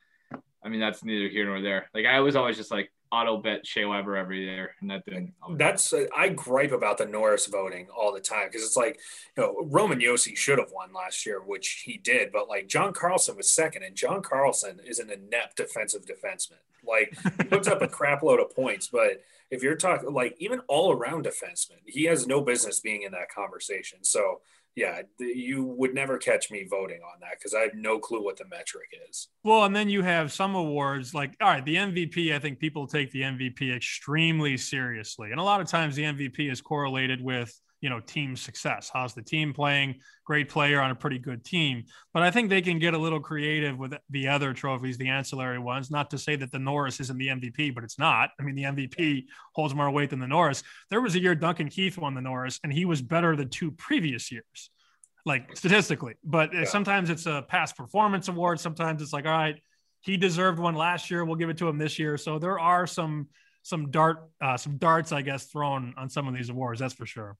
I mean, that's neither here nor there. Like I was always just like, auto bet Shea Weber every year, and that didn't. That's uh, I gripe about the Norris voting all the time because it's like you know Roman Josi should have won last year, which he did, but like John Carlson was second, and John Carlson is an inept defensive defenseman. Like he puts up a crap load of points, but if you're talking like even all around defenseman, he has no business being in that conversation. So yeah, you would never catch me voting on that because I have no clue what the metric is. Well, and then you have some awards like, all right, the MVP, I think people take the MVP extremely seriously. And a lot of times the MVP is correlated with, you know, team success. How's the team playing? Great player on a pretty good team. But I think they can get a little creative with the other trophies, the ancillary ones. Not to say that the Norris isn't the MVP, but it's not. I mean, the MVP holds more weight than the Norris. There was a year Duncan Keith won the Norris, and he was better than two previous years, like statistically. But yeah. sometimes it's a past performance award. Sometimes it's like, all right, he deserved one last year. We'll give it to him this year. So there are some some dart uh, some darts, I guess, thrown on some of these awards. That's for sure.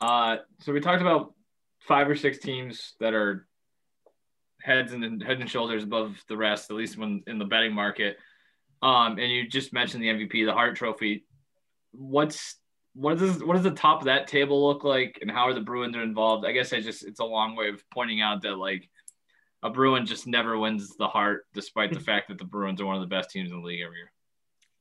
Uh, so we talked about five or six teams that are heads and head and shoulders above the rest, at least when in the betting market. Um, and you just mentioned the MVP, the Hart Trophy. What's what does what does the top of that table look like, and how are the Bruins involved? I guess I just it's a long way of pointing out that like a Bruin just never wins the Hart, despite the fact that the Bruins are one of the best teams in the league every year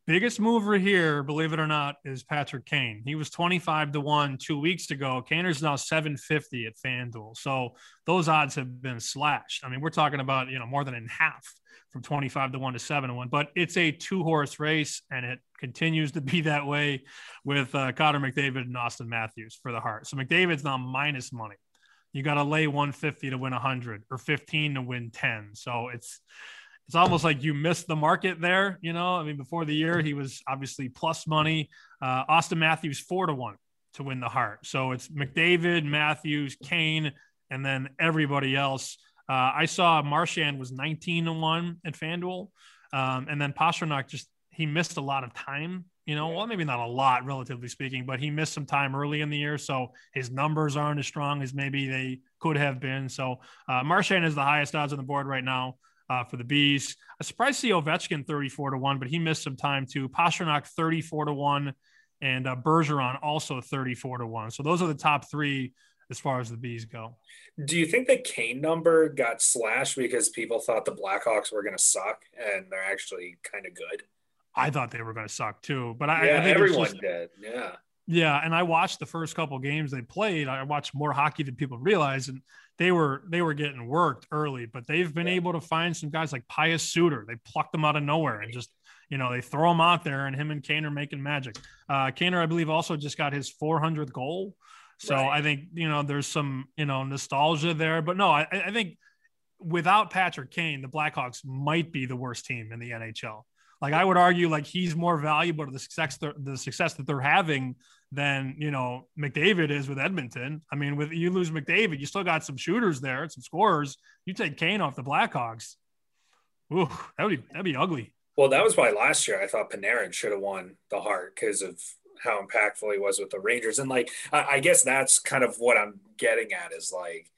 biggest mover here, believe it or not, is Patrick Kane. He was 25 to 1 two weeks ago. Kaner's now 750 at FanDuel. So those odds have been slashed. I mean, we're talking about, you know, more than in half from 25 to 1 to 7 to 1. But it's a two horse race, and it continues to be that way with uh, Connor McDavid and Auston Matthews for the Hart. So McDavid's now minus money. You got to lay 150 to win 100 or 15 to win 10. So it's it's almost like you missed the market there. You know, I mean, before the year, he was obviously plus money. Uh, Auston Matthews, four to one to win the Hart. So it's McDavid, Matthews, Kane, and then everybody else. Uh, I saw Marchand was 19 to one at FanDuel. Um, and then Pastrnak just, he missed a lot of time. You know, well, maybe not a lot, relatively speaking, but he missed some time early in the year. So his numbers aren't as strong as maybe they could have been. So uh, Marchand is the highest odds on the board right now uh, for the Bees. I surprised to see Ovechkin 34 to 1, but he missed some time too. Pastrnak 34 to 1, and uh, Bergeron also 34 to 1. So those are the top three as far as the Bees go. Do you think the Kane number got slashed because people thought the Blackhawks were going to suck and they're actually kind of good? I thought they were going to suck too, but I, yeah, I think everyone just, did. Yeah. Yeah, and I watched the first couple games they played. I watched more hockey than people realize, and they were they were getting worked early. But they've been yeah. able to find some guys like Pius Suter. They plucked them out of nowhere and just you know they throw them out there, and him and Kane are making magic. Uh, Kaner, I believe, also just got his 400th goal. So right. I think you know there's some you know nostalgia there. But no, I, I think without Patrick Kane, the Blackhawks might be the worst team in the NHL. Like I would argue, like he's more valuable to the success the success that they're having than you know McDavid is with Edmonton. I mean, with you lose McDavid, you still got some shooters there, some scorers. You take Kane off the Blackhawks. Ooh, that would be that'd be ugly. Well, that was why last year I thought Panarin should have won the Hart because of how impactful he was with the Rangers. And like, I, I guess that's kind of what I'm getting at is like,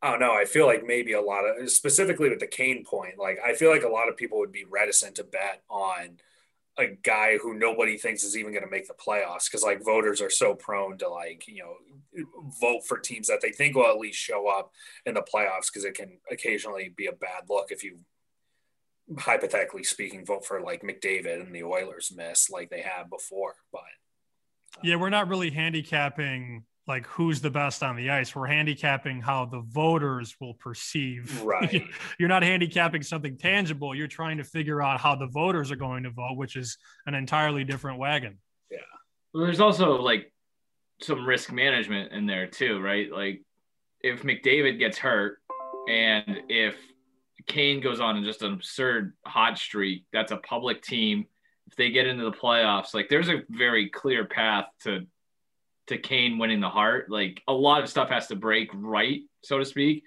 I don't know. I feel like maybe a lot of, specifically with the Kane point, like I feel like a lot of people would be reticent to bet on a guy who nobody thinks is even going to make the playoffs because like voters are so prone to like you know vote for teams that they think will at least show up in the playoffs because it can occasionally be a bad look if you hypothetically speaking vote for like McDavid and the Oilers miss like they have before but yeah um, we're not really handicapping like who's the best on the ice. We're handicapping how the voters will perceive. Right. You're not handicapping something tangible. You're trying to figure out how the voters are going to vote, which is an entirely different wagon. Yeah. Well, there's also like some risk management in there too, right? Like if McDavid gets hurt and if Kane goes on in just an absurd hot streak, that's a public team. If they get into the playoffs, like there's a very clear path to to Kane winning the Hart. Like a lot of stuff has to break right, so to speak.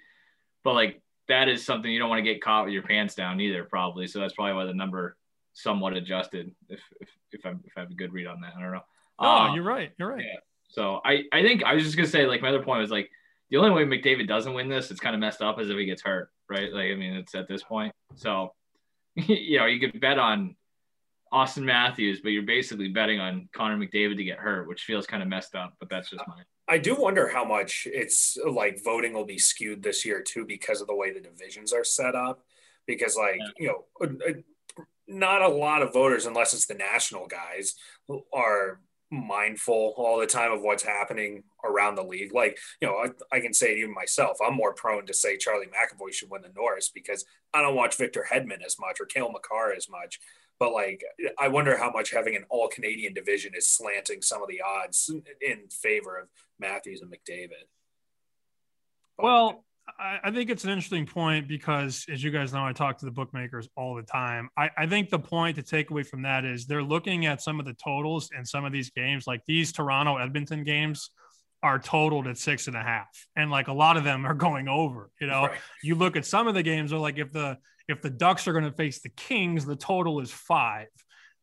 But like that is something you don't want to get caught with your pants down either, probably. So that's probably why the number somewhat adjusted. If if if, i if I have a good read on that, I don't know. Oh, uh, you're right. You're right. Yeah. So I I think I was just gonna say like my other point was like the only way McDavid doesn't win this, it's kind of messed up, is if he gets hurt, right? Like I mean, it's at this point. So you know, you could bet on Auston Matthews, but you're basically betting on Connor McDavid to get hurt, which feels kind of messed up. But that's just my. I do wonder how much it's like voting will be skewed this year too because of the way the divisions are set up. Because like yeah. you know, uh, uh, not a lot of voters, unless it's the national guys, are mindful all the time of what's happening around the league. Like, you know, I, I, can say it even myself, I'm more prone to say Charlie McAvoy should win the Norris because I don't watch Victor Hedman as much or Cale Makar as much. But like, I wonder how much having an all Canadian division is slanting some of the odds in favor of Matthews and McDavid. But, well, I, think it's an interesting point because, as you guys know, I talk to the bookmakers all the time. I, I think the point to take away from that is they're looking at some of the totals in some of these games, like these Toronto Edmonton games are totaled at six and a half and like a lot of them are going over you know right. you look at some of the games are like if the if the ducks are going to face the kings the total is five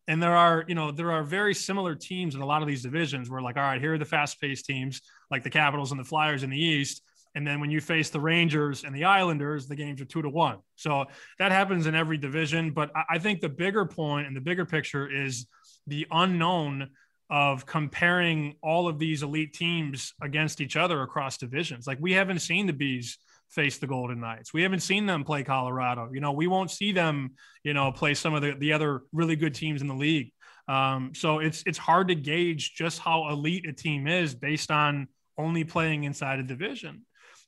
and there are you know there are very similar teams in a lot of these divisions where like all right here are the fast paced teams like the capitals and the flyers in the east and then when you face the Rangers and the Islanders, the games are two to one. So that happens in every division. But I think the bigger point and the bigger picture is the unknown of comparing all of these elite teams against each other across divisions. Like we haven't seen the Bees face the Golden Knights. We haven't seen them play Colorado. You know, we won't see them, you know, play some of the, the other really good teams in the league. Um, so it's it's hard to gauge just how elite a team is based on only playing inside a division.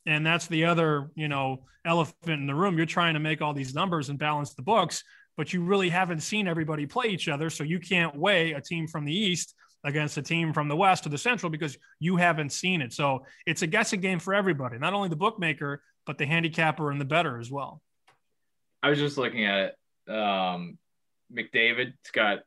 And that's the other, you know, elephant in the room. You're trying to make all these numbers and balance the books, but you really haven't seen everybody play each other. So you can't weigh a team from the East against a team from the West or the Central because you haven't seen it. So it's a guessing game for everybody, not only the bookmaker, but the handicapper and the better as well. I was just looking at it. Um, McDavid's got,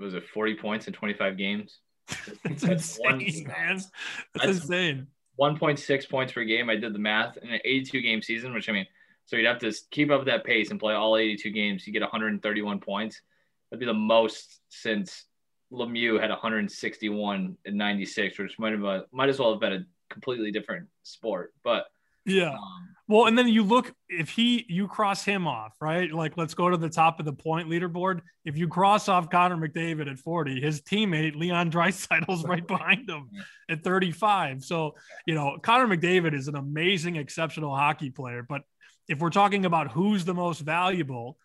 was it 40 points in 25 games? That's, insane, one, man. That's, that's insane. 1.6 points per game. I did the math in an 82 game season, which I mean, so you'd have to keep up that pace and play all 82 games. You get 131 points. That'd be the most since Lemieux had 161 in 96, which might have a, might as well have been a completely different sport. But yeah. Um, well, and then you look if he you cross him off, right? Like let's go to the top of the point leaderboard. If you cross off Connor McDavid at 40, his teammate Leon Draisaitl's right behind him at 35. So, you know, Connor McDavid is an amazing, exceptional hockey player. But if we're talking about who's the most valuable,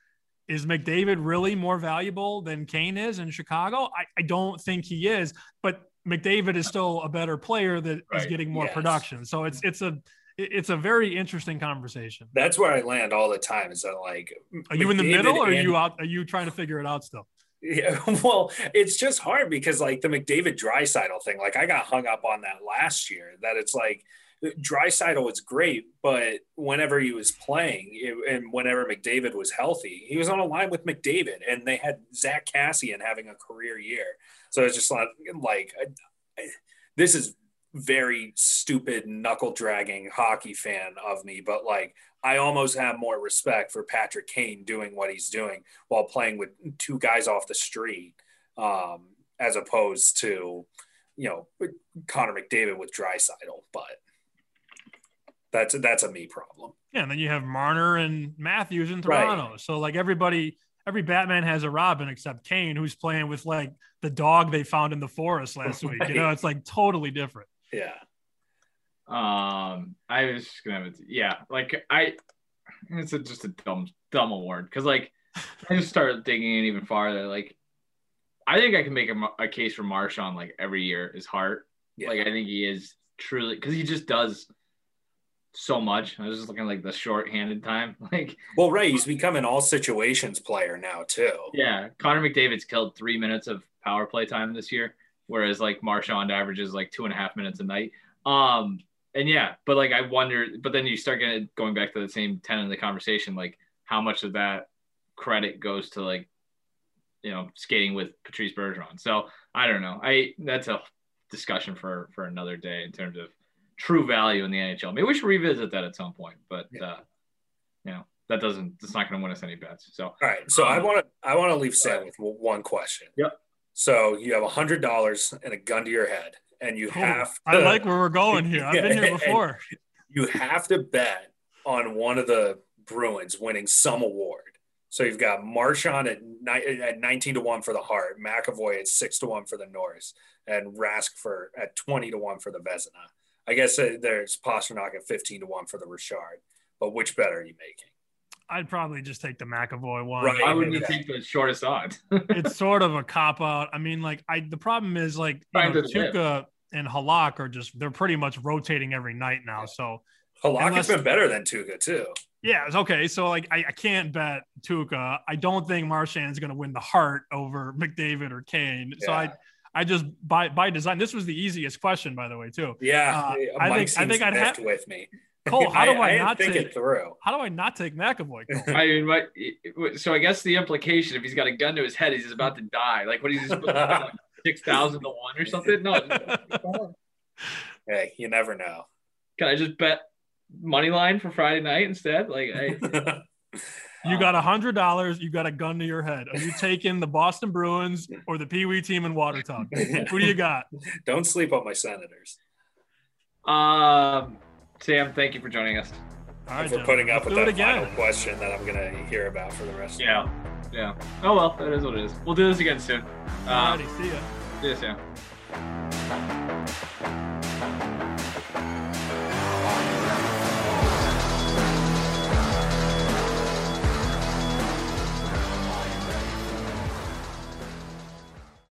is McDavid really more valuable than Kane is in Chicago? I, I don't think he is, but McDavid is still a better player that right. is getting more yes. production. So it's it's a it's a very interesting conversation. That's where I land all the time. Is that like, are you McDavid in the middle, or are you out? Are you trying to figure it out still? Yeah, well, it's just hard because like the McDavid Draisaitl thing, like I got hung up on that last year. That it's like Draisaitl was great, but whenever he was playing it, and whenever McDavid was healthy, he was on a line with McDavid, and they had Zack Kassian having a career year. So it's just like, like I, this is very stupid knuckle dragging hockey fan of me, but like I almost have more respect for Patrick Kane doing what he's doing while playing with two guys off the street, um, as opposed to, you know, Connor McDavid with Draisaitl. But that's that's a me problem. Yeah, and then you have Marner and Matthews in Toronto. Right. So like everybody, every Batman has a Robin except Kane, who's playing with like the dog they found in the forest last right. week. You know, it's like totally different. Yeah. Um, I was just gonna, have yeah, like I, it's a, just a dumb, dumb award because like I just started digging in even farther. Like, I think I can make a, a case for Marchand like every year. His heart, yeah. like I think he is truly because he just does so much. I was just looking like the short-handed time. Like, well, right, he's become an all situations player now too. Yeah, Connor McDavid's killed three minutes of power play time this year whereas like Marchand averages like two and a half minutes a night. Um, and yeah, but like I wonder, but then you start getting going back to the same ten in the conversation, like how much of that credit goes to like you know skating with Patrice Bergeron. So I don't know. I that's a discussion for for another day in terms of true value in the NHL. Maybe we should revisit that at some point, but yeah. uh, you know that doesn't. It's not going to win us any bets. So all right. So um, I want to I want to leave Sam with one question. Yep. So you have a hundred dollars and a gun to your head, and you have. To, I like where we're going here. I've been here before. You have to bet on one of the Bruins winning some award. So you've got Marchand at, ni- at 19 to 1 for the Hart, McAvoy at 6 to 1 for the Norris, and Rask for at 20 to 1 for the Vezina. I guess uh, there's Pastrnak at 15 to 1 for the Richard. But which bet are you making? I'd probably just take the McAvoy one. Right. Why wouldn't you take the shortest odds? it's sort of a cop out. I mean, like I the problem is like you know, Tuukka and Halak are just they're pretty much rotating every night now. So Halak unless, has been better than Tuukka too. Yeah, it's okay. So like I, I can't bet Tuukka. I don't think Marchand's gonna win the Hart over McDavid or Kane. So I Yeah. I just by by design. This was the easiest question, by the way, too. Yeah, Uh, Mike I think- I think I'd miffed have- with me. Cole, how do I, didn't not think take? it through? How do I not take McAvoy? Cole? I mean, what, so I guess the implication, if he's got a gun to his head, he's about to die. Like, what he's just like six thousand to one or something? No, Hey, you never know. can I just bet money line for Friday night instead? Like, I, You got a hundred dollars. You got a gun to your head. Are you taking the Boston Bruins or the Pee Wee team in Watertown? Who do you got? Don't sleep on my Senators. um, Sam, thank you for joining us. All right, for Joe. putting up Let's with that again. final question that I'm gonna hear about for the rest. Yeah, yeah. Oh well, that is what it is. We'll do this again soon. Uh, Alrighty, see ya. see you soon.